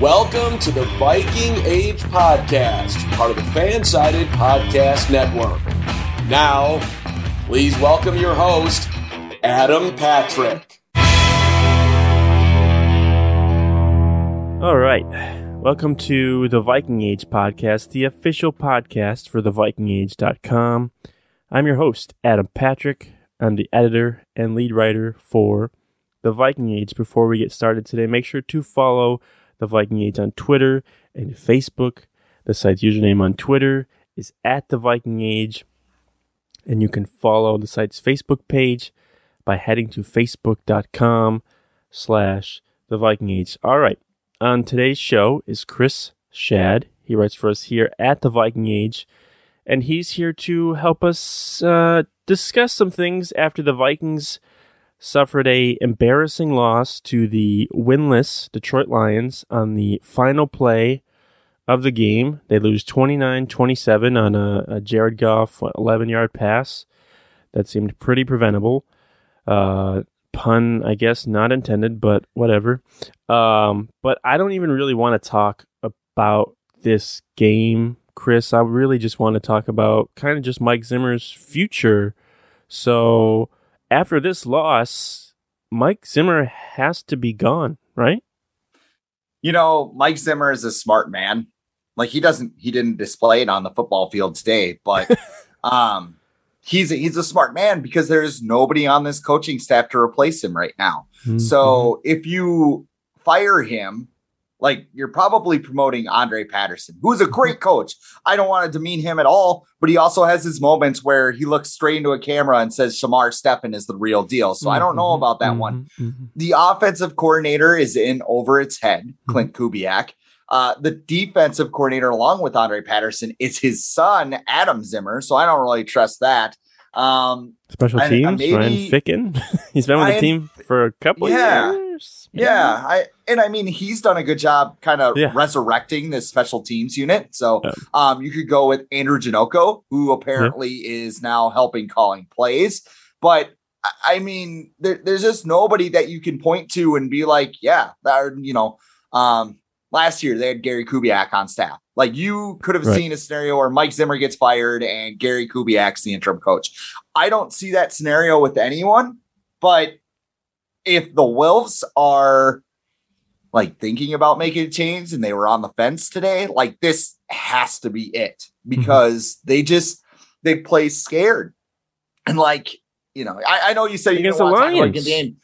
Welcome to the Viking Age Podcast, part of the Fansided Podcast Network. Now, please welcome your host, Adam Patrick. All right. Welcome to the Viking Age podcast, the official podcast for thevikingage.com. I'm your host, Adam Patrick. I'm the editor and lead writer for the Viking Age. Before we get started today, make sure to follow the Viking Age on Twitter and Facebook. The site's username on Twitter is at the Viking Age, and you can follow the site's Facebook page by heading to facebook.com slash the Viking Age. All right. On today's show is Chris Schad. He writes for us here at the Viking Age, and he's here to help us uh, discuss some things after the Vikings suffered a embarrassing loss to the winless Detroit Lions on the final play of the game. They lose 29-27 on a, a Jared Goff 11-yard pass that seemed pretty preventable. Uh, pun, I guess, not intended, but whatever. Um, but I don't even really want to talk about this game, Chris. I really just want to talk about kind of just Mike Zimmer's future. So after this loss, Mike Zimmer has to be gone, right? You know, Mike Zimmer is a smart man. Like he doesn't, he didn't display it on the football field today, but um, he's a, he's a smart man because there's nobody on this coaching staff to replace him right now. Mm-hmm. So if you fire him, like you're probably promoting Andre Patterson, who's a great coach. I don't want to demean him at all, but he also has his moments where he looks straight into a camera and says Shamar Stephen is the real deal. So mm-hmm. I don't know about that mm-hmm. one. Mm-hmm. The offensive coordinator is in over its head, Clint Kubiak. Uh, the defensive coordinator, along with Andre Patterson, is his son, Adam Zimmer. So I don't really trust that. Um, Special teams, maybe, Ryan Ficken. He's been with the team for a couple yeah, years. Yeah, I and I mean he's done a good job, kind of yeah. resurrecting this special teams unit. So, um, you could go with Andrew Janocko, who apparently yeah. is now helping calling plays. But I mean, there, there's just nobody that you can point to and be like, yeah, that you know, um, last year they had Gary Kubiak on staff. Like you could have right. seen a scenario where Mike Zimmer gets fired and Gary Kubiak's the interim coach. I don't see that scenario with anyone, but if the Wilfs are like thinking about making a change and they were on the fence today, like this has to be it because mm-hmm. they just they play scared. And like, you know, I, I know you said you don't want to talk about the game.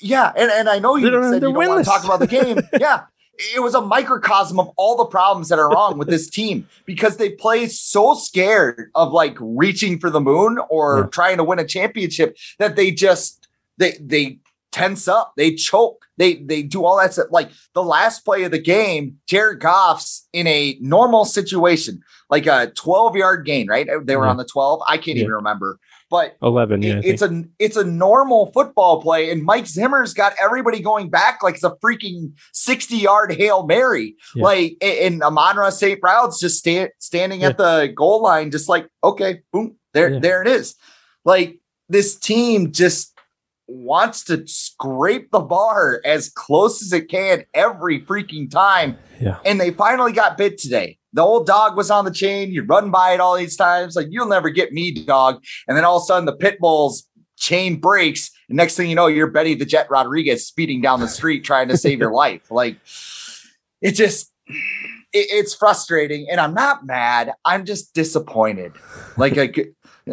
Yeah, and, and I know you said you don't want to talk about the game. yeah it was a microcosm of all the problems that are wrong with this team because they play so scared of like reaching for the moon or yeah. trying to win a championship that they just they they tense up, they choke, they they do all that stuff. Like the last play of the game, Jared Goff's in a normal situation, like a 12 yard gain, right? They were yeah. on the 12. I can't yeah. even remember. But 11, yeah. It, it's a it's a normal football play, and Mike Zimmer's got everybody going back like it's a freaking 60 yard Hail Mary. Yeah. Like and Amon-Ra St. Brown's just sta- standing at the goal line, just like, okay, boom, there, there it is. Like this team just wants to scrape the bar as close as it can every freaking time. Yeah. And they finally got bit today the old dog was on the chain. You run by it all these times. Like, you'll never get me, dog. And then all of a sudden, the pit bull's chain breaks. And next thing you know, you're Benny the Jet Rodriguez speeding down the street trying to save your life. Like, it just, it, it's frustrating. And I'm not mad. I'm just disappointed. Like, I,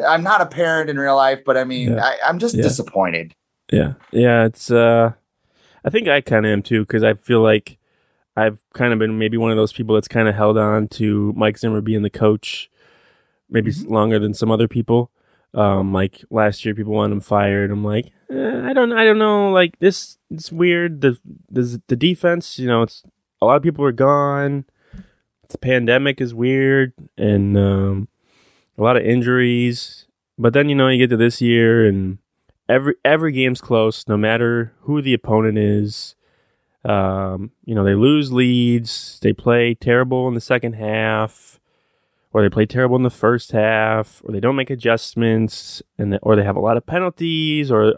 I'm not a parent in real life, but I mean, yeah. I, I'm just yeah. disappointed. Yeah. Yeah. It's, uh, I think I kind of am too, because I feel like, I've kind of been maybe one of those people that's kind of held on to Mike Zimmer being the coach maybe mm-hmm. longer than some other people. Um, like last year, people want him fired. I'm like, eh, I don't, I don't know. Like this, it's weird. The, the the defense, you know, it's a lot of people are gone. The pandemic is weird, and um, a lot of injuries. But then you know you get to this year, and every every game's close, no matter who the opponent is. Um, you know they lose leads, they play terrible in the second half or they play terrible in the first half, or they don't make adjustments, and or they have a lot of penalties, or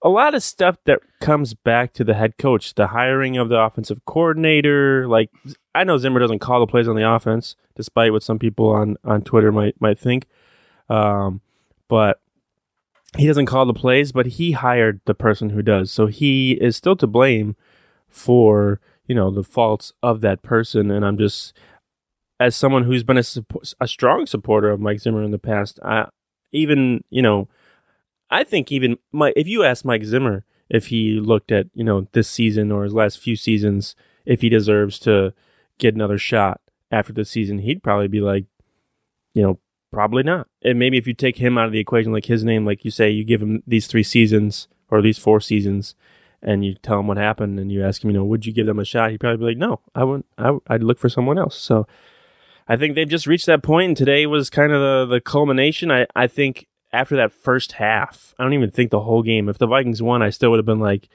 a lot of stuff that comes back to the head coach, the hiring of the offensive coordinator. Like I know Zimmer doesn't call the plays on the offense, despite what some people on on Twitter might might think, um, but he doesn't call the plays, but he hired the person who does, so he is still to blame for you know the faults of that person. And I'm just as someone who's been a, a strong supporter of Mike Zimmer in the past, I, even you know, I think even my if you ask Mike Zimmer if he looked at you know this season or his last few seasons, if he deserves to get another shot after the season, he'd probably be like, you know, probably not. And maybe if you take him out of the equation, like his name, like you say, you give him these three seasons or these four seasons, and you tell him what happened, and you ask him, you know, would you give them a shot? He'd probably be like, no, I wouldn't. I, I'd look for someone else. So I think they've just reached that point, and today was kind of the, the culmination. I, I think after that first half, I don't even think the whole game. If the Vikings won, I still would have been like,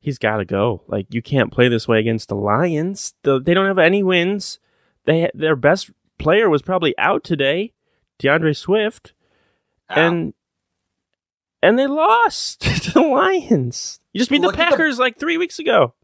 he's got to go. Like you can't play this way against the Lions. The, they don't have any wins. They their best player was probably out today, D'Andre Swift, Ow. and and they lost to the Lions. You just beat Look the Packers the, like three weeks ago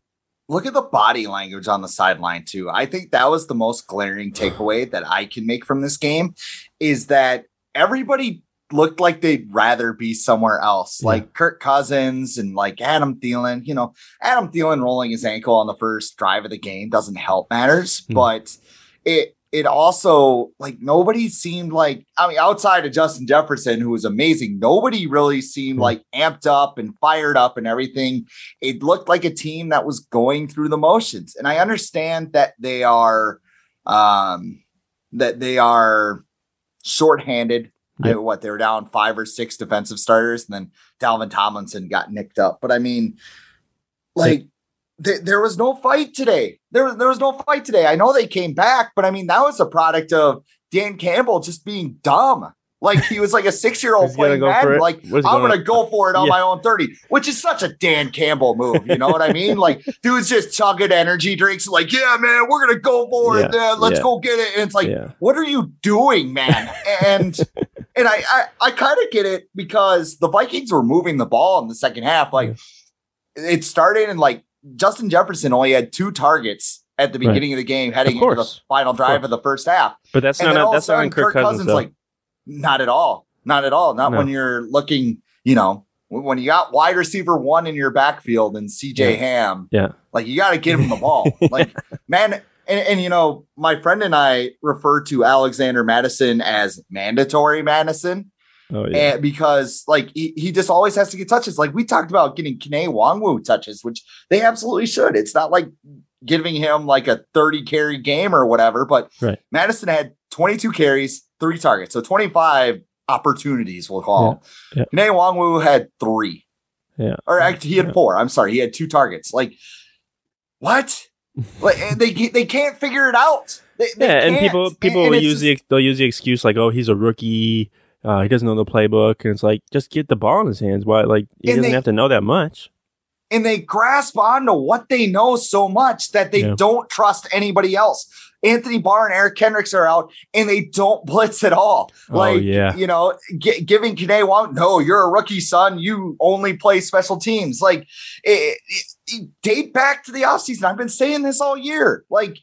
look at the body language on the sideline too. I think that was the most glaring takeaway that I can make from this game is that everybody looked like they'd rather be somewhere else. Yeah. Like Kirk Cousins and like Adam Thielen, you know, Adam Thielen rolling his ankle on the first drive of the game doesn't help matters, mm. but it it also like nobody seemed like I mean outside of Justin Jefferson who was amazing nobody really seemed mm like amped up and fired up and everything. It looked like a team that was going through the motions and I understand that they are um that they are shorthanded. Yep. I, what they were down five or six defensive starters and then Dalvin Tomlinson got nicked up. But I mean like th- there was no fight today. There, there was no fight today. I know they came back, but I mean, that was a product of Dan Campbell just being dumb. Like he was like a six year old playing go Madden. Like I'm going to go for it on yeah. my own 30, which is such a Dan Campbell move. You know what I mean? Like dude's just chugging energy drinks. Like, yeah, man, we're going to go for yeah. it. Man. Let's yeah. go get it. And it's like, what are you doing, man? And, and I, I, I kind of get it because the Vikings were moving the ball in the second half. Like it started in like Justin Jefferson only had two targets at the beginning right. of the game, heading into the final drive of, of, the first half. But that's and not that's not on Kirk, Kirk Cousins. Cousins like, not at all, not at all. Not no. when you're looking, you know, when you got wide receiver one in your backfield and CJ yeah. Ham. Yeah, like you got to give him the ball. like man, and, and, you know, my friend and I refer to Alexander Mattison as mandatory Mattison Oh, yeah. And because like he, he just always has to get touches. Like we talked about getting Kene Nwangwu touches, which they absolutely should. It's not like giving him like a 30 carry game or whatever, but right. Mattison had 22 carries, three targets. So 25 opportunities, we'll call yeah. yeah. Kene Nwangwu had three. Yeah. Or actually he had yeah. four. I'm sorry. He had two targets. Like what? like they they can't figure it out. They, they yeah, and people people and, use the they'll use the excuse like, oh, he's a rookie uh, he doesn't know the playbook, and it's like just get the ball in his hands. Why? Like he and doesn't they, have to know that much. And they grasp onto what they know so much that they yeah. don't trust anybody else. Anthony Barr and Eric Kendricks are out, and they don't blitz at all. Oh, like, yeah. you know, g- giving Kene Wong, no, you're a rookie, son. You only play special teams. Like, it, it, it, date back to the offseason. I've been saying this all year. Like,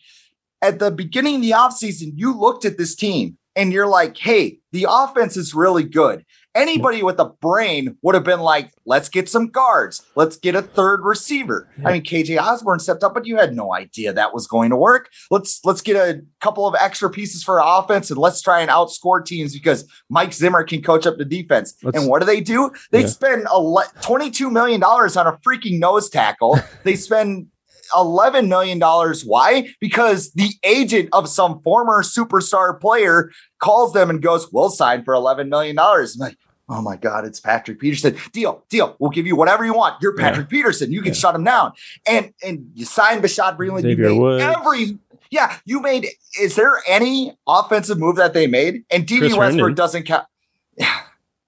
at the beginning of the offseason, you looked at this team and you're like, hey, the offense is really good. Anybody with a brain would have been like, let's get some guards. Let's get a third receiver. Yeah. I mean, KJ Osborne stepped up, but you had no idea that was going to work. Let's let's get a couple of extra pieces for offense and let's try and outscore teams because Mike Zimmer can coach up the defense. Let's, and what do they do? They yeah. spend a le- $22 million on a freaking nose tackle. they spend $11 million. Why? Because the agent of some former superstar player calls them and goes, We'll sign for $11 million. I'm like, Oh my God, it's Patrick Peterson. Deal, deal. We'll give you whatever you want. You're Patrick yeah. Peterson. You can yeah. shut him down. And and you signed Bashaud Breeland. You made every yeah, you made. Is there any offensive move that they made? And Dede Westbrook doesn't count.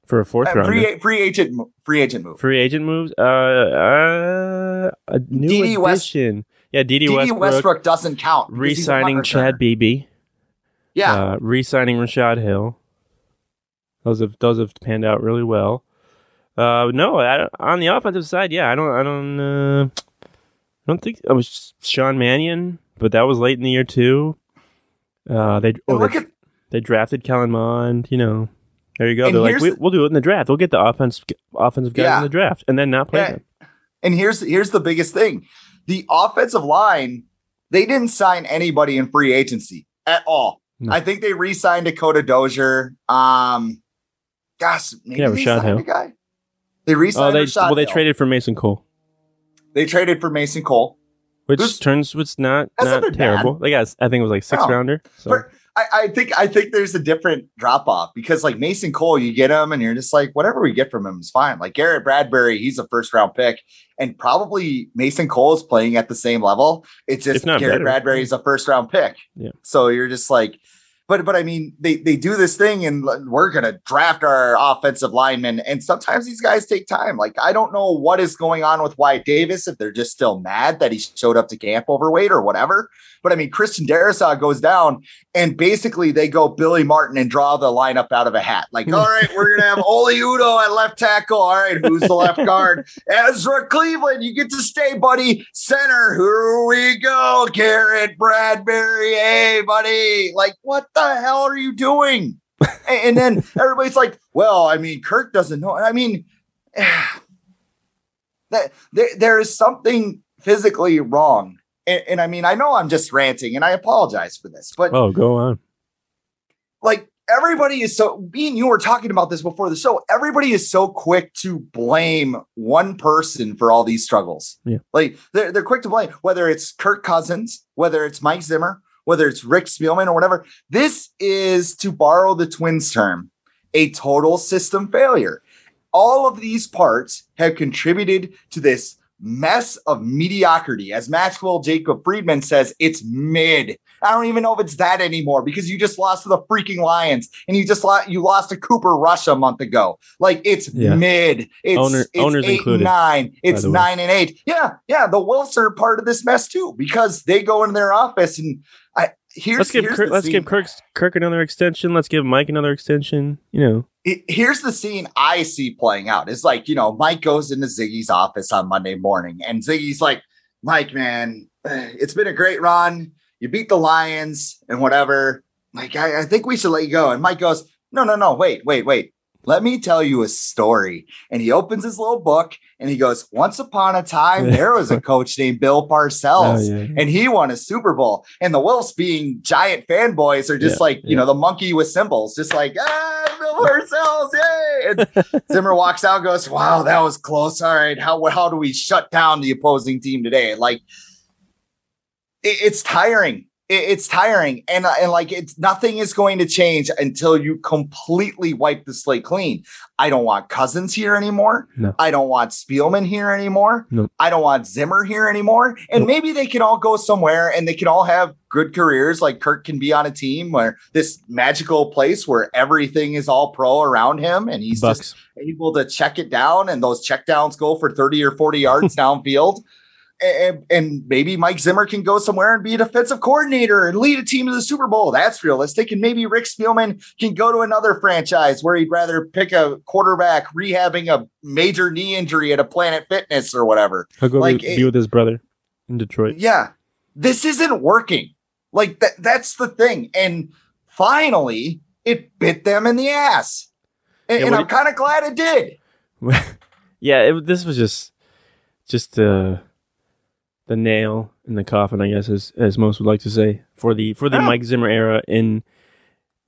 For a fourth uh, round, free, free agent, free agent move. Free agent moves. Uh, uh a new Dede addition. West, yeah, Dede, Westbrook, Westbrook doesn't count. Re-signing Chad Beebe. Yeah. Uh, re-signing Rashod Hill. Those have those have panned out really well. Uh, no, I, on the offensive side, yeah, I don't, I don't, uh, I don't think it was Sean Mannion, but that was late in the year too. Uh, they oh, they, at, they drafted Kellen Mond. You know, there you go. They're like, we, will do it in the draft. We'll get the offense offensive guys yeah. in the draft, and then not play yeah. them. And here's here's the biggest thing: the offensive line. They didn't sign anybody in free agency at all. No. I think they re-signed Dakota Dozier. Um, gosh, maybe yeah, Rashod Hill. guy. They re-signed. Oh, they Rashod well, they Hill. traded for Mason Cole. They traded for Mason Cole, which Who's, turns which not not terrible. Bad. Like I think it was like six no. rounder. So. For, I, I, think I think there's a different drop off because like Mason Cole, you get him and you're just like whatever we get from him is fine. Like Garrett Bradbury, he's a first round pick, and probably Mason Cole is playing at the same level. It's just Garrett better. is a first round pick. Yeah. So you're just like but but I mean, they they do this thing, and we're gonna draft our offensive linemen, and sometimes these guys take time. Like I don't know what is going on with Wyatt Davis if they're just still mad that he showed up to camp overweight or whatever. But I mean, Christian Darrisaw goes down, and basically they go Billy Martin and draw the lineup out of a hat. Like, hmm. all right, we're gonna have Oli Udoh at left tackle. All right, who's the left guard? Ezra Cleveland, you get to stay, buddy. Center, here we go. Garrett Bradbury, hey, buddy. Like, what the hell are you doing? and then everybody's like, well, I mean, Kirk doesn't know. I mean, that there, there is something physically wrong and, and I mean, I know I'm just ranting, and I apologize for this, but oh, go on. Like everybody is so me and you were talking about this before the show everybody is so quick to blame one person for all these struggles yeah like they're, they're quick to blame whether it's kirk cousins whether it's mike zimmer whether it's rick spielman or whatever this is to borrow the twins term a total system failure all of these parts have contributed to this mess of mediocrity. As Maxwell Jacob Friedman says, it's mid. I don't even know if it's that anymore because you just lost to the freaking Lions and you just lost you lost to Cooper Rush a month ago. Like it's yeah. mid. It's, Owner, it's owners eight included, nine. It's nine and eight. Yeah, yeah. The Wilfs are part of this mess too because they go into their office and I here's let's give here's Kirk, let's give Kirk Kirk another extension. Let's give Mike another extension. You know, it, here's the scene I see playing out. It's like you know, Mike goes into Zygi's office on Monday morning, and Zygi's like, "Mike, man, it's been a great run. You beat the Lions and whatever. Like, I, I think we should let you go." And Mike goes, "No, no, no, wait, wait, wait. Let me tell you a story. And he opens his little book and he goes, Once upon a time, there was a coach named Bill Parcells, oh, yeah, yeah. and he won a Super Bowl. And the Wilfs, being giant fanboys, are just yeah, like, you know, the monkey with cymbals, just like, ah, Bill Parcells, yay. And Zimmer walks out goes, Wow, that was close. All right. How, how do we shut down the opposing team today? Like, it, it's tiring it's tiring and uh, and like it's nothing is going to change until you completely wipe the slate clean. I don't want Cousins here anymore. No. I don't want Spielman here anymore. No. I don't want Zimmer here anymore. And no. maybe they can all go somewhere and they can all have good careers. Like Kirk can be on a team where this magical place where everything is all pro around him and he's Bucks. just able to check it down and those check downs go for 30 or 40 yards downfield and, and, maybe Mike Zimmer can go somewhere and be a defensive coordinator and lead a team to the Super Bowl. That's realistic. And maybe Rick Spielman can go to another franchise where he'd rather pick a quarterback rehabbing a major knee injury at a Planet Fitness or whatever. He'll go like, be with his brother in Detroit. Yeah, this isn't working. Like that. That's the thing. And finally, it bit them in the ass, and, yeah, and I'm kind of glad it did. yeah, it, this was just just uh the nail in the coffin, I guess, as as most would like to say, for the for the oh. Mike Zimmer era in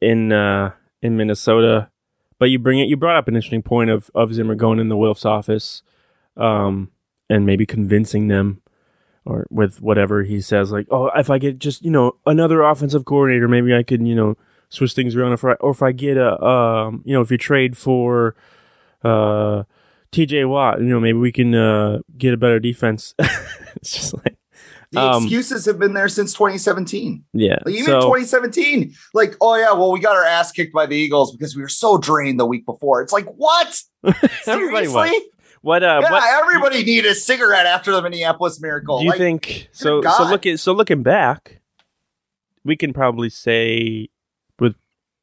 in uh, in Minnesota. But you bring it. You brought up an interesting point of of Zimmer going in the Wilf's office, um, and maybe convincing them, or with whatever he says, like, oh, if I get just you know another offensive coordinator, maybe I could you know switch things around. If I or if I get a um, you know if you trade for uh, TJ Watt, you know, maybe we can uh, get a better defense. it's just like the um, excuses have been there since 2017. Yeah. Like even so, 2017, like, oh yeah, well, we got our ass kicked by the Eagles because we were so drained the week before. It's like, what? Seriously? What uh yeah, what, everybody needed a cigarette after the Minneapolis miracle. Do you like, think so so looking so looking back, we can probably say with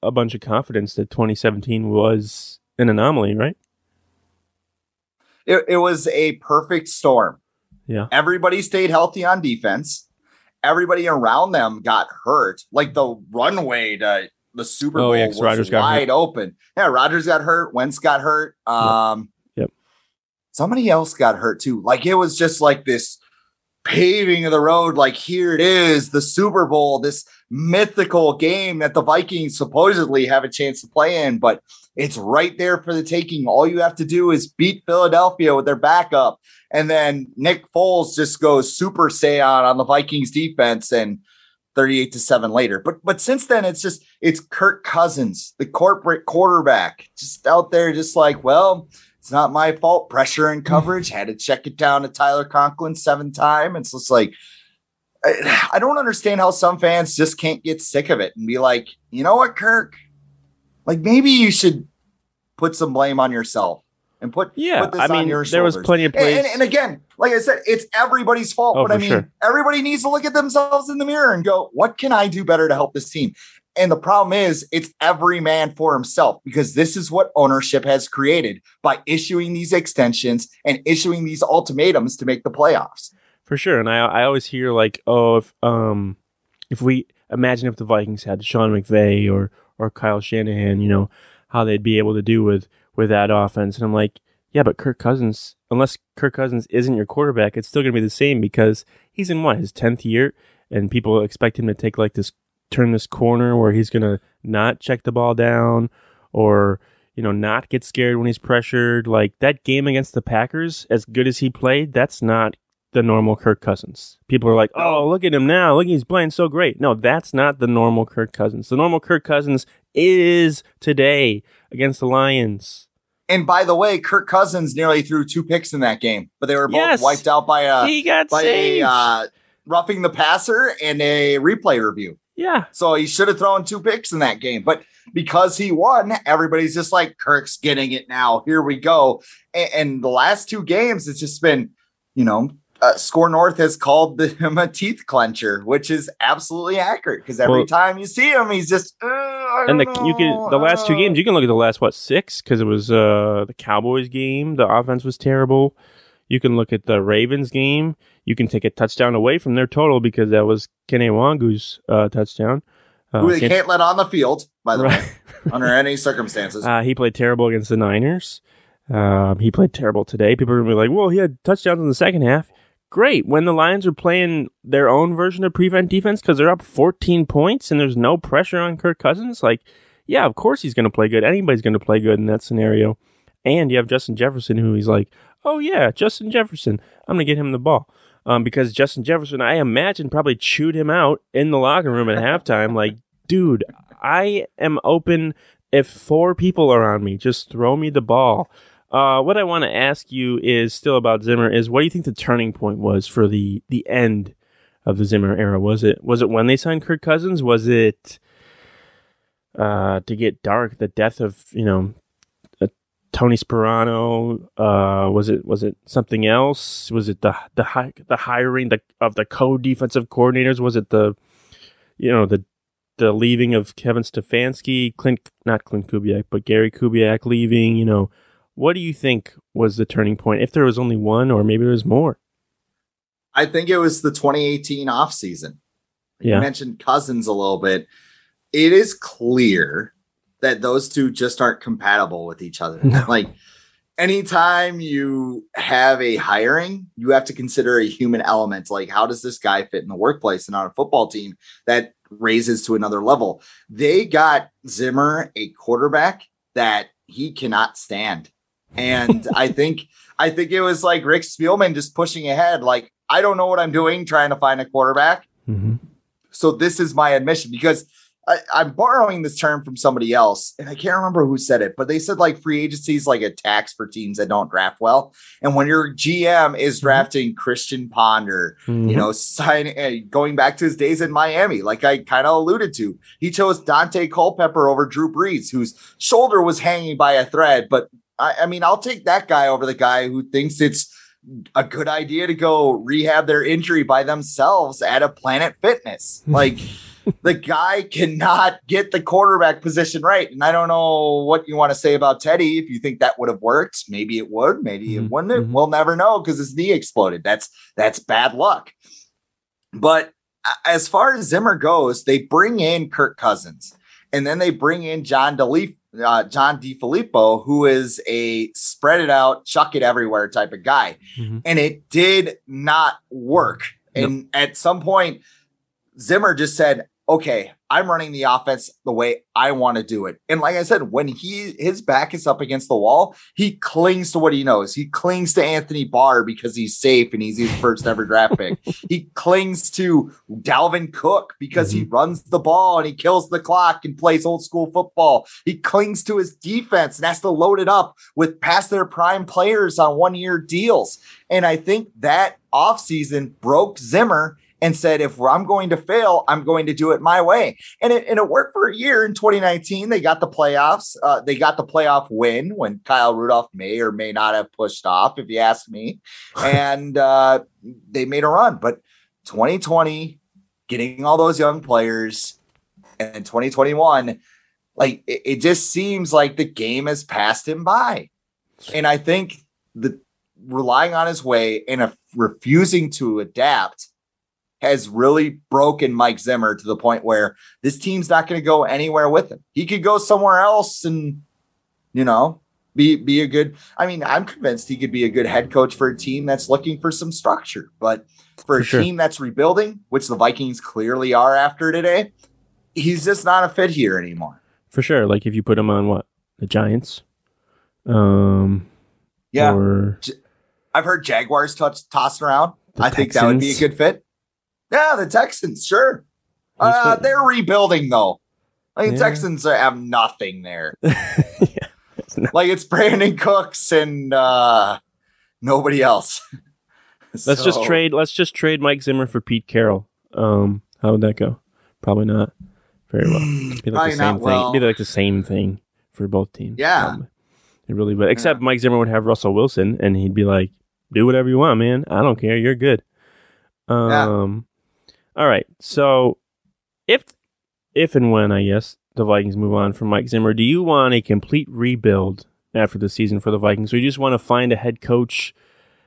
a bunch of confidence that 2017 was an anomaly, right? It, it was a perfect storm. Yeah. Everybody stayed healthy on defense. Everybody around them got hurt. Like the runway to the Super Bowl oh, yeah, was Rodgers wide open. Yeah, Rodgers got hurt. Wentz got hurt. Um, yep. yep. Somebody else got hurt too. Like it was just like this paving of the road. Like here it is, the Super Bowl, this mythical game that the Vikings supposedly have a chance to play in, but it's right there for the taking. All you have to do is beat Philadelphia with their backup. And then Nick Foles just goes super Saiyan on the Vikings defense and 38 to 7 later. But but since then it's just it's Kirk Cousins, the corporate quarterback, just out there just like, well, it's not my fault. Pressure and coverage. Had to check it down to Tyler Conklin seven time. It's just like I don't understand how some fans just can't get sick of it and be like, you know what, Kirk? Like maybe you should put some blame on yourself and put yeah. Put I mean, there was plenty of plays. And, and, and, again, like I said, it's everybody's fault. Oh, but I mean, sure. everybody needs to look at themselves in the mirror and go, "What can I do better to help this team?" And the problem is, it's every man for himself because this is what ownership has created by issuing these extensions and issuing these ultimatums to make the playoffs. For sure, and I I always hear like, oh, if um, if we imagine if the Vikings had Sean McVay or or Kyle Shanahan, you know, how they'd be able to do with with that offense. And I'm like, yeah, but Kirk Cousins, unless Kirk Cousins isn't your quarterback, it's still going to be the same because he's in what his tenth year, and people expect him to take like this turn this corner where he's going to not check the ball down or you know not get scared when he's pressured. Like that game against the Packers, as good as he played, that's not the normal Kirk Cousins. People are like, oh, look at him now. Look, he's playing so great. No, that's not the normal Kirk Cousins. The normal Kirk Cousins is today against the Lions. And by the way, Kirk Cousins nearly threw two picks in that game, but they were both yes, wiped out by a he got by saved. a uh, roughing the passer and a replay review. Yeah. So he should have thrown two picks in that game, but because he won, everybody's just like Kirk's getting it now. Here we go. And, and the last two games, it's just been, you know, uh, Skor North has called him a teeth clencher, which is absolutely accurate because every well, time you see him, he's just. Uh, and the know, you can the last two games you can look at the last what six because it was uh, the Cowboys game. The offense was terrible. You can look at the Ravens game. You can take a touchdown away from their total because that was Kene Nwangwu's uh, touchdown. Uh, Who they can't, can't let on the field, by the right. way, under any circumstances. Uh, he played terrible against the Niners. Um, he played terrible today. People are gonna be like, "Well, he had touchdowns in the second half." Great when the Lions are playing their own version of prevent defense because they're up 14 points and there's no pressure on Kirk Cousins. Like, yeah, of course he's going to play good. Anybody's going to play good in that scenario. And you have Justin Jefferson, who he's like, oh yeah, Justin Jefferson, I'm going to get him the ball. Um, because Justin Jefferson, I imagine, probably chewed him out in the locker room at halftime. Like, dude, I am open if four people are on me. Just throw me the ball. Uh, what I want to ask you is still about Zimmer. Is what do you think the turning point was for the the end of the Zimmer era? Was it was it when they signed Kirk Cousins? Was it uh, to get dark? The death of you know uh, Tony Sparano? Uh, was it was it something else? Was it the the hi- the hiring the, of the co defensive coordinators? Was it the you know the the leaving of Kevin Stefanski, Clint not Clint Kubiak, but Gary Kubiak leaving? You know what do you think was the turning point? If there was only one, or maybe there was more. I think it was the 2018 off season. Yeah. You mentioned Cousins a little bit. It is clear that those two just aren't compatible with each other. No. Like anytime you have a hiring, you have to consider a human element. Like, how does this guy fit in the workplace and on a football team that raises to another level? They got Zimmer a quarterback that he cannot stand. And I think I think it was like Rick Spielman just pushing ahead. Like, I don't know what I'm doing trying to find a quarterback. Mm-hmm. So this is my admission because I, am borrowing this term from somebody else, and I can't remember who said it, but they said like free agency is like a tax for teams that don't draft well. And when your GM is mm-hmm. drafting Christian Ponder, mm-hmm. you know, signing uh, going back to his days in Miami, like I kind of alluded to, he chose Daunte Culpepper over Drew Brees, whose shoulder was hanging by a thread. But I, I mean, I'll take that guy over the guy who thinks it's a good idea to go rehab their injury by themselves at a Planet Fitness. Like the guy cannot get the quarterback position right. And I don't know what you want to say about Teddy. If you think that would have worked, maybe it would, maybe mm-hmm. it wouldn't. Mm-hmm. We'll never know because his knee exploded. That's that's bad luck. But as far as Zimmer goes, they bring in Kirk Cousins and then they bring in John DeLeaf, uh, John DeFilippo, who is a spread it out, chuck it everywhere type of guy. Mm-hmm. And it did not work. And at some point, Zimmer just said, okay, I'm running the offense the way I want to do it. And like I said, when he his back is up against the wall, he clings to what he knows. He clings to Anthony Barr because he's safe and he's his first ever draft pick. he clings to Dalvin Cook because mm-hmm. he runs the ball and he kills the clock and plays old school football. He clings to his defense and has to load it up with past their prime players on one year deals. And I think that offseason broke Zimmer and said, if I'm going to fail, I'm going to do it my way. And it, and it worked for a year in 2019. They got the playoffs. Uh, they got the playoff win when Kyle Rudolph may or may not have pushed off, if you ask me. and uh, they made a run. But 2020, getting all those young players, and 2021, like it, it just seems like the game has passed him by. And I think the relying on his way and a, refusing to adapt has really broken Mike Zimmer to the point where this team's not going to go anywhere with him. He could go somewhere else and, you know, be be a good. I mean, I'm convinced he could be a good head coach for a team that's looking for some structure. But for, for a sure. team that's rebuilding, which the Vikings clearly are after today, he's just not a fit here anymore. For sure. Like if you put him on what the Giants, um, yeah. Or... I've heard Jaguars touch tossed around. I Texans. think that would be a good fit. Yeah, the Texans, sure. Uh, they're rebuilding though. Like yeah. Texans have nothing there. yeah, it's like it's Brandin Cooks and uh, nobody else. let's just trade. Let's just trade Mike Zimmer for Pete Carroll. Um, how would that go? Probably not very well. Be like the same thing. Be like the same thing for both teams. Yeah, probably. it really would. Except yeah. Mike Zimmer would have Russell Wilson, and he'd be like, "Do whatever you want, man. I don't care. You're good." Um, all right. So if if and when I guess the Vikings move on from Mike Zimmer, do you want a complete rebuild after the season for the Vikings, or you just want to find a head coach?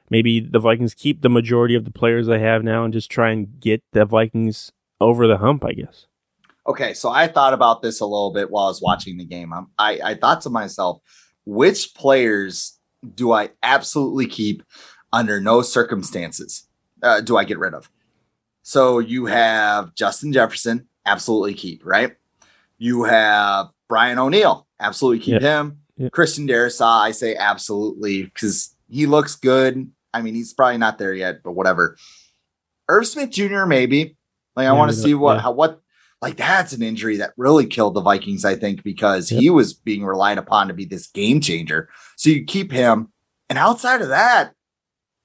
Maybe the Vikings keep the majority of the players they have now and just try and get the Vikings over the hump, I guess. Okay, so I thought about this a little bit while I was watching the game. I'm, I, I thought to myself, which players do I absolutely keep under no circumstances uh, do I get rid of? So you have Justin Jefferson, absolutely keep, right? You have Brian O'Neill, absolutely keep him. Christian Darrisaw, I say absolutely because he looks good. I mean, he's probably not there yet, but whatever. Irv Smith Jr. maybe. Like I want to see what how what like that's an injury that really killed the Vikings, I think, because yep. he was being relied upon to be this game changer. So you keep him. And outside of that,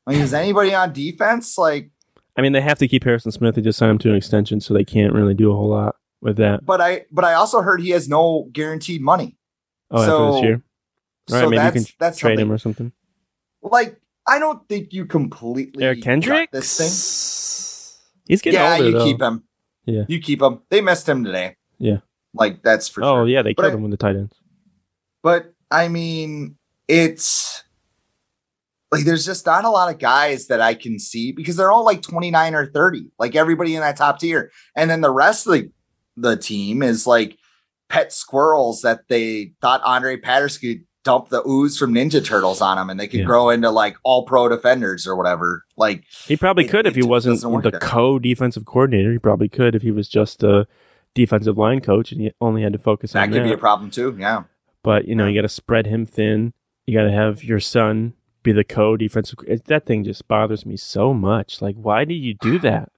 like is anybody on defense? Like I mean, they have to keep Harrison Smith. They just signed him to an extension, so they can't really do a whole lot with that. But I, but I also heard he has no guaranteed money. Oh, so, after this year. All right, so maybe you can that's trade him or something. Like, I don't think you completely Eric Kendricks. This thing. He's getting yeah, older. you though. keep him. Yeah, you keep him. They missed him today. Yeah, like that's for. Oh sure. yeah, they but killed I, him with the tight ends. But I mean, it's like there's just not a lot of guys that I can see because they're all like 29 or 30, like everybody in that top tier. And then the rest of the, the team is like pet squirrels that they thought Andre Patterson could dump the ooze from Ninja Turtles on them and they could yeah. grow into like all pro defenders or whatever. Like he probably it, could if he wasn't the co defensive coordinator. He probably could if he was just a defensive line coach and he only had to focus that on that. Could be a problem too. Yeah. But you know, you got to spread him thin. You got to have your son be the co defensive. That thing just bothers me so much. Like, why do you do that?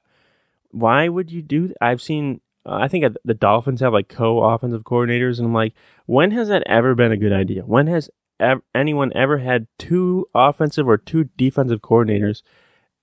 Why would you do that? I've seen uh, I think the Dolphins have like co-offensive coordinators, and I'm like, when has that ever been a good idea? When has ev- anyone ever had two offensive or two defensive coordinators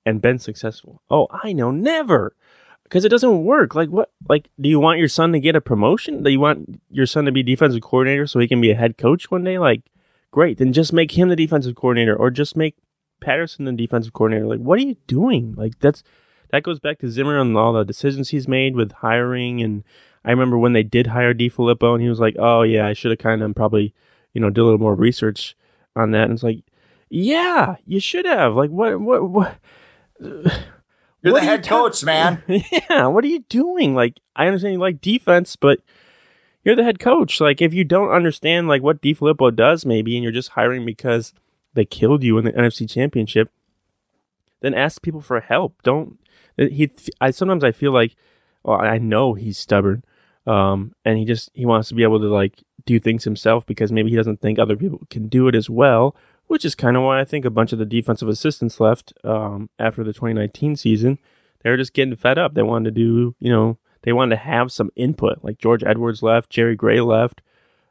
and been successful? Oh, I know, never. Because it doesn't work. Like what? Like, do you want your son to get a promotion? Do you want your son to be defensive coordinator so he can be a head coach one day? Like, great. Then just make him the defensive coordinator, or just make Patterson the defensive coordinator. Like, what are you doing? Like, that's that goes back to Zimmer and all the decisions he's made with hiring. And I remember when they did hire DeFilippo, and he was like, "Oh yeah, I should have kind of probably, you know, did a little more research on that." And it's like, yeah, you should have. Like, what, what, what? You're what the head coach, man. yeah, what are you doing? Like, I understand you like defense, but you're the head coach. Like, if you don't understand like what DeFilippo does, maybe, and you're just hiring because they killed you in the NFC Championship, then ask people for help. Don't he? I sometimes I feel like, well, I know he's stubborn, um, and he just he wants to be able to like do things himself because maybe he doesn't think other people can do it as well. Which is kind of why I think a bunch of the defensive assistants left um, after the 2019 season. They were just getting fed up. They wanted to do, you know, they wanted to have some input. Like George Edwards left, Jerry Gray left.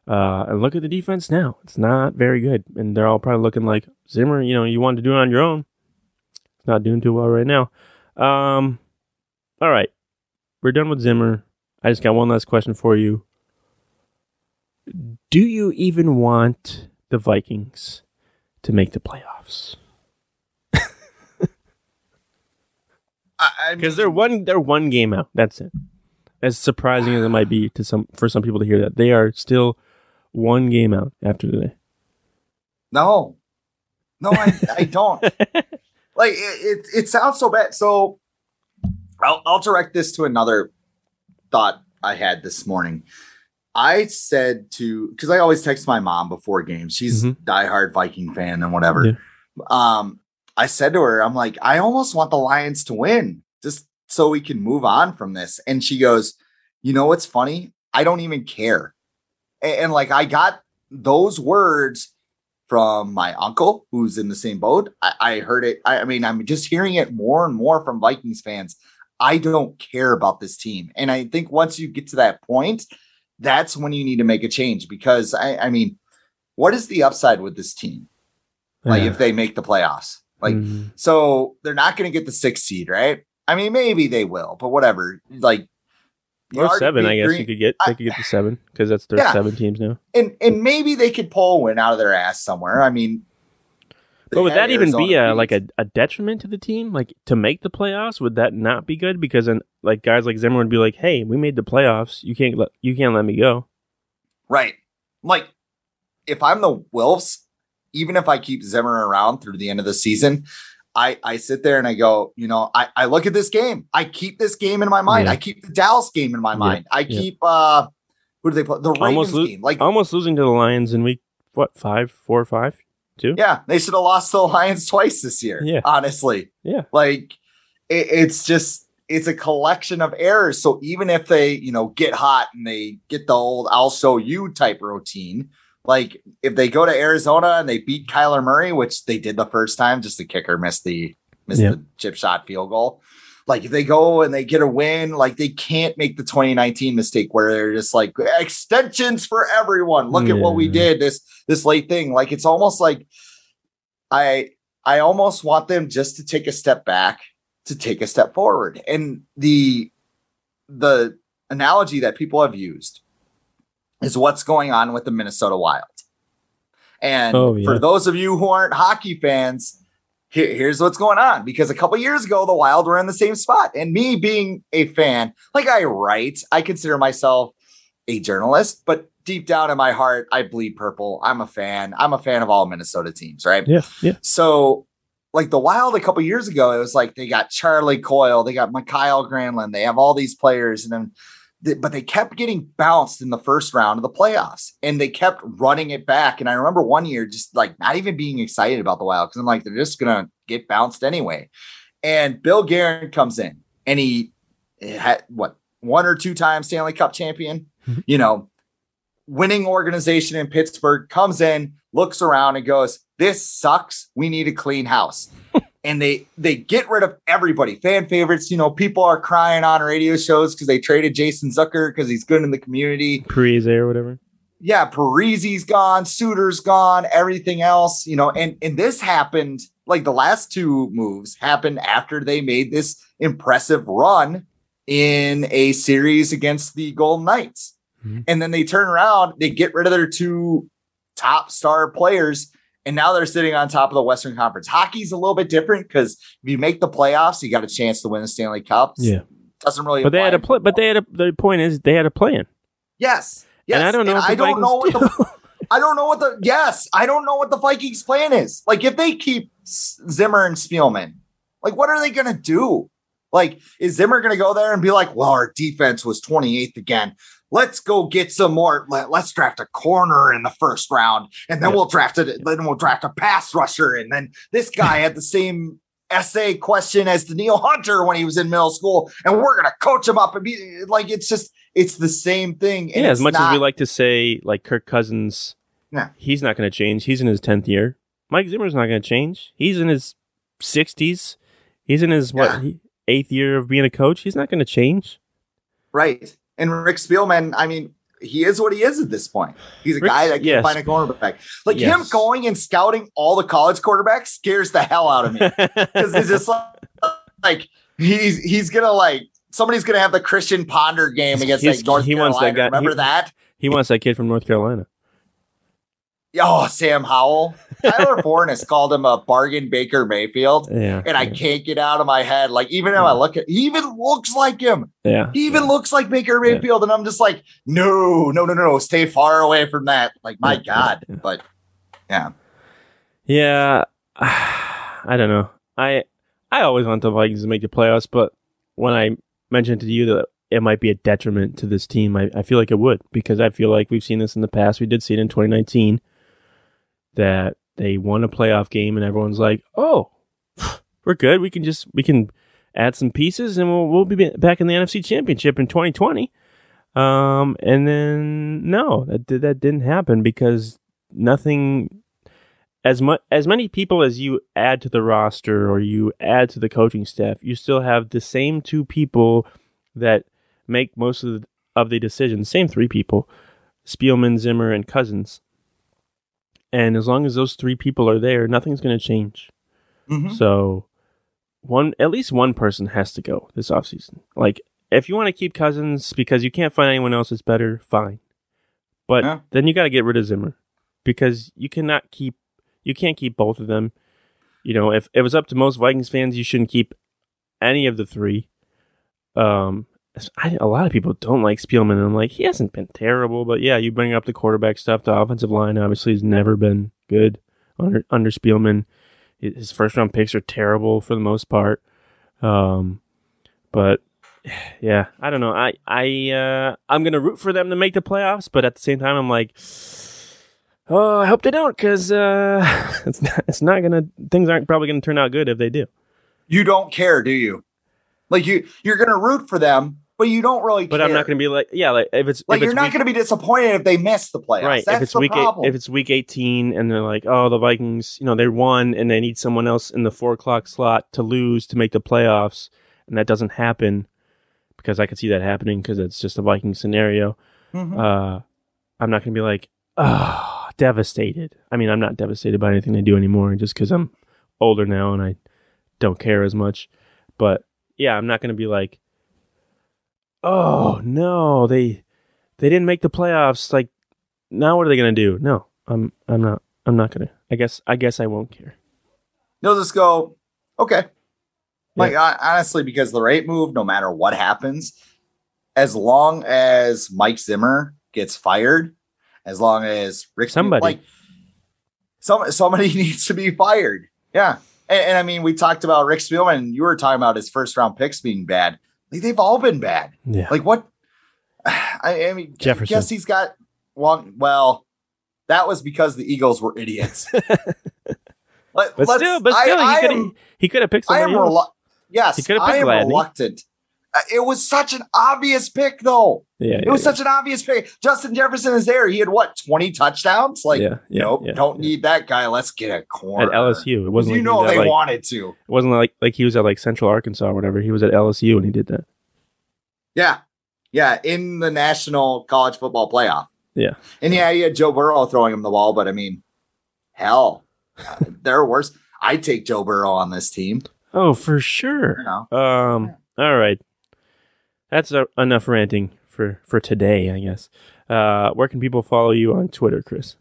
Uh, and look at the defense now. It's not very good. And they're all probably looking like Zimmer, you know, you wanted to do it on your own. It's not doing too well right now. Um, all right. We're done with Zimmer. I just got one last question for you. Do you even want the Vikings to make the playoffs? Because they're one they're one game out. That's it. As surprising as it might be to some for some people to hear that, they are still one game out after today. No, no, I, I don't. like it, it, it, sounds so bad. So I'll, I'll direct this to another thought I had this morning. I said to because I always text my mom before games. She's mm-hmm. diehard Viking fan and whatever. Yeah. Um, I said to her, I'm like, I almost want the Lions to win just so we can move on from this. And she goes, You know what's funny? I don't even care. And, and like I got those words from my uncle who's in the same boat. I, I heard it. I, I mean, I'm just hearing it more and more from Vikings fans. I don't care about this team. And I think once you get to that point, that's when you need to make a change because I, I mean, what is the upside with this team? Like yeah. if they make the playoffs, like mm-hmm. so they're not going to get the sixth seed, right? I mean, maybe they will, but whatever. Like or seven, I guess green. you could get. They could get to seven because that's their yeah. seven teams now. And and maybe they could pull a win out of their ass somewhere. I mean, but would that even be a like a, a detriment to the team? Like to make the playoffs, would that not be good? Because then, like guys like Zimmer would be like, "Hey, we made the playoffs. You can't let you can't let me go." Right. Like if I'm the Wilfs, even if I keep Zimmer around through the end of the season, I, I sit there and I go, you know, I, I look at this game. I keep this game in my mind. Yeah. I keep the Dallas game in my mind. Yeah. I keep uh who do they play? The Ravens almost lo- game. Like almost losing to the Lions in week what five, four or five, two? Yeah, they should have lost to the Lions twice this year. Yeah, honestly. Yeah, like it, it's just it's a collection of errors. So even if they you know get hot and they get the old "I'll show you" type routine, like if they go to Arizona and they beat Kyler Murray, which they did the first time, just the kicker missed the missed the chip shot field goal. Like if they go and they get a win, like they can't make the 2019 mistake where they're just like extensions for everyone. Look yeah. at what we did this this late thing. Like it's almost like I I almost want them just to take a step back to take a step forward. And the the analogy that people have used is what's going on with the Minnesota Wild. And oh, yeah. for those of you who aren't hockey fans, here, here's what's going on. Because a couple years ago, the Wild were in the same spot. And me being a fan, like I write, I consider myself a journalist, but deep down in my heart, I bleed purple. I'm a fan. I'm a fan of all Minnesota teams, right? Yeah. Yeah. So like the Wild a couple years ago, it was like they got Charlie Coyle, they got Mikael Granlund, they have all these players, and then but they kept getting bounced in the first round of the playoffs and they kept running it back. And I remember one year just like not even being excited about the Wild because I'm like, they're just going to get bounced anyway. And Bill Guerin comes in and he had what one or two times Stanley Cup champion, you know, winning organization in Pittsburgh comes in, looks around and goes, This sucks. We need a clean house. and they they get rid of everybody, fan favorites. You know, people are crying on radio shows because they traded Jason Zucker because he's good in the community. Parise or whatever. Yeah, Parise's gone, Suter's gone, everything else, you know, and and this happened like the last two moves happened after they made this impressive run in a series against the Golden Knights. Mm-hmm. And then they turn around, they get rid of their two top star players and now they're sitting on top of the Western Conference. Hockey's a little bit different because if you make the playoffs, you got a chance to win the Stanley Cup. Yeah, doesn't really. But they had a play. But they had a. The point is, they had a plan. Yes. Yes. And I don't know. I don't know what the. I don't know what the. Yes, I don't know what the Vikings' plan is. Like, if they keep Zimmer and Spielman, like, what are they going to do? Like, is Zimmer going to go there and be like, well, our defense was 28th again let's go get some more. Let, us draft a corner in the first round, and then yeah. we'll draft it. Then we'll draft a pass rusher, and then this guy had the same essay question as Danielle Hunter when he was in middle school, and we're gonna coach him up and be like, it's just it's the same thing. yeah, as much not, as we like to say, like Kirk Cousins, yeah. he's not going to change. He's in his tenth year. Mike Zimmer's not going to change. He's in his sixties. He's in his what yeah. eighth year of being a coach. He's not going to change. Right. And Rick Spielman, I mean, he is what he is at this point. He's a Rick's, guy that can yes. find a cornerback. Like yes. him going and scouting all the college quarterbacks scares the hell out of me because it's just like, like he's he's gonna like somebody's gonna have the Christian Ponder game against like North he Carolina. Wants that guy, Remember he, that? He wants that kid from North Carolina. Oh, Sam Howell. Tyler Bourne has called him a bargain Baker Mayfield. Yeah. And I yeah. can't get out of my head. Like, even yeah. I look at he even looks like him. Yeah. He even looks like Baker Mayfield. And I'm just like, no, no, no, no, stay far away from that. Like, my God. But yeah. Yeah. I don't know. I I always want the Vikings to make the playoffs, but when I mentioned to you that it might be a detriment to this team, I, I feel like it would because I feel like we've seen this in the past. We did see it in 2019 that they won a playoff game and everyone's like, "Oh, we're good. We can just we can add some pieces and we'll we'll be back in the NFC Championship in 2020." Um, and then no, that that didn't happen because nothing as much as many people as you add to the roster or you add to the coaching staff, you still have the same two people that make most of the, of the decisions. Same three people: Spielman, Zimmer, and Cousins. And as long as those three people are there, nothing's going to change. Mm-hmm. So, one at least one person has to go this offseason. Like, if you want to keep Cousins because you can't find anyone else that's better, fine. But yeah. then you got to get rid of Zimmer because you cannot keep you can't keep both of them. You know, if, if it was up to most Vikings fans, you shouldn't keep any of the three. Um, I, a lot of people don't like Spielman, and I'm like, he hasn't been terrible, but yeah, you bring up the quarterback stuff. The offensive line obviously has never been good under under Spielman. His first round picks are terrible for the most part. Um, but yeah, I don't know. I I uh, I'm gonna root for them to make the playoffs, but at the same time, I'm like, oh, I hope they don't, because uh, it's not, it's not gonna things aren't probably gonna turn out good if they do. You don't care, do you? Like you, you're gonna root for them, but you don't really. But care. I'm not going to be like, yeah, like if it's like if you're it's not going to be disappointed if they miss the playoffs. Right. That's if it's the week. Eight, if it's week 18 and they're like, oh, the Vikings, you know, they won and they need someone else in the four o'clock slot to lose to make the playoffs, and that doesn't happen because I could see that happening because it's just a Viking scenario. Mm-hmm. Uh, I'm not going to be like, oh, devastated. I mean, I'm not devastated by anything they do anymore just because I'm older now and I don't care as much. But yeah, I'm not going to be like, oh no, they they didn't make the playoffs. Like now, what are they going to do? No, I'm I'm not I'm not going to. I guess I guess I won't care. You'll just go, okay. Like yeah. honestly, because the rate move, no matter what happens, as long as Mike Zimmer gets fired, as long as Rick somebody like some somebody needs to be fired. Yeah. And, and, I mean, we talked about Rick Spielman. You were talking about his first round picks being bad. Like they've all been bad. Yeah. Like what? I, I mean, Jefferson. I guess he's got one. Well, that was because the Eagles were idiots. but, but still, but still, I, he could he could have picked somebody else. Relu- yes, he could have picked I am Gladney. reluctant. Uh, it was such an obvious pick, though. Yeah, it yeah, was yeah. such an obvious pick. Justin Jefferson is there. He had what twenty touchdowns? Like, yeah, nope, don't need that guy. Let's get a corner at LSU. It wasn't. You like know they like, wanted to. It wasn't like like he was at like Central Arkansas or whatever. He was at LSU and he did that. Yeah, yeah, in the National College Football Playoff. Yeah, and yeah, he had Joe Burrow throwing him the ball, but I mean, hell, they're worse. I take Joe Burrow on this team. Oh, for sure. You know? Um. All right. That's uh, enough ranting for for today, I guess. Uh, where can people follow you on Twitter, Chris?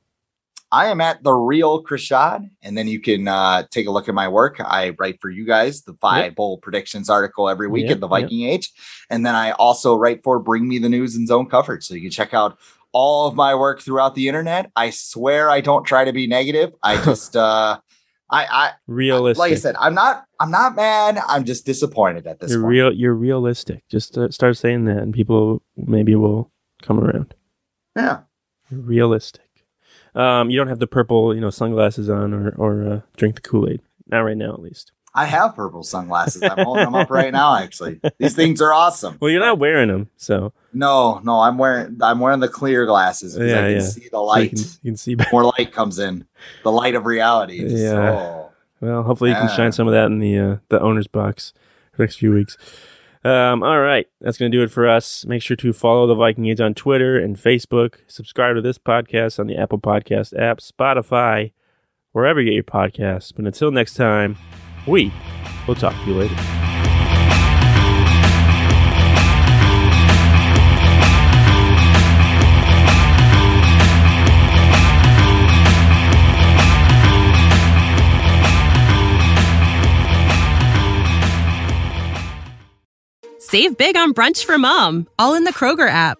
I am at the real Chris Schad, and then you can uh, take a look at my work. I write for you guys the five yep. bowl predictions article every week yep, at the Viking yep. Age, and then I also write for Bring Me the News and Zone Coverage, so you can check out all of my work throughout the internet. I swear I don't try to be negative. I just uh, I, I realistic. Like I said, I'm not. I'm not mad. I'm just disappointed at this. You're point. real. You're realistic. Just uh, start saying that, and people maybe will come around. Yeah. You're realistic. Um, you don't have the purple, you know, sunglasses on, or or uh, drink the Kool Aid. Not right now, at least. I have purple sunglasses. I'm holding them up right now. Actually, these things are awesome. Well, you're not wearing them, so no, no. I'm wearing I'm wearing the clear glasses because yeah, I can yeah. see the light. So you, can, you can, see better. more light comes in. The light of reality. Yeah. So, well, hopefully you can shine some of that in the uh, the owner's box for the next few weeks. Um, all right, that's going to do it for us. Make sure to follow the Viking Age on Twitter and Facebook. Subscribe to this podcast on the Apple Podcast app, Spotify, wherever you get your podcasts. But until next time, we will talk to you later. Save big on brunch for mom, all in the Kroger app.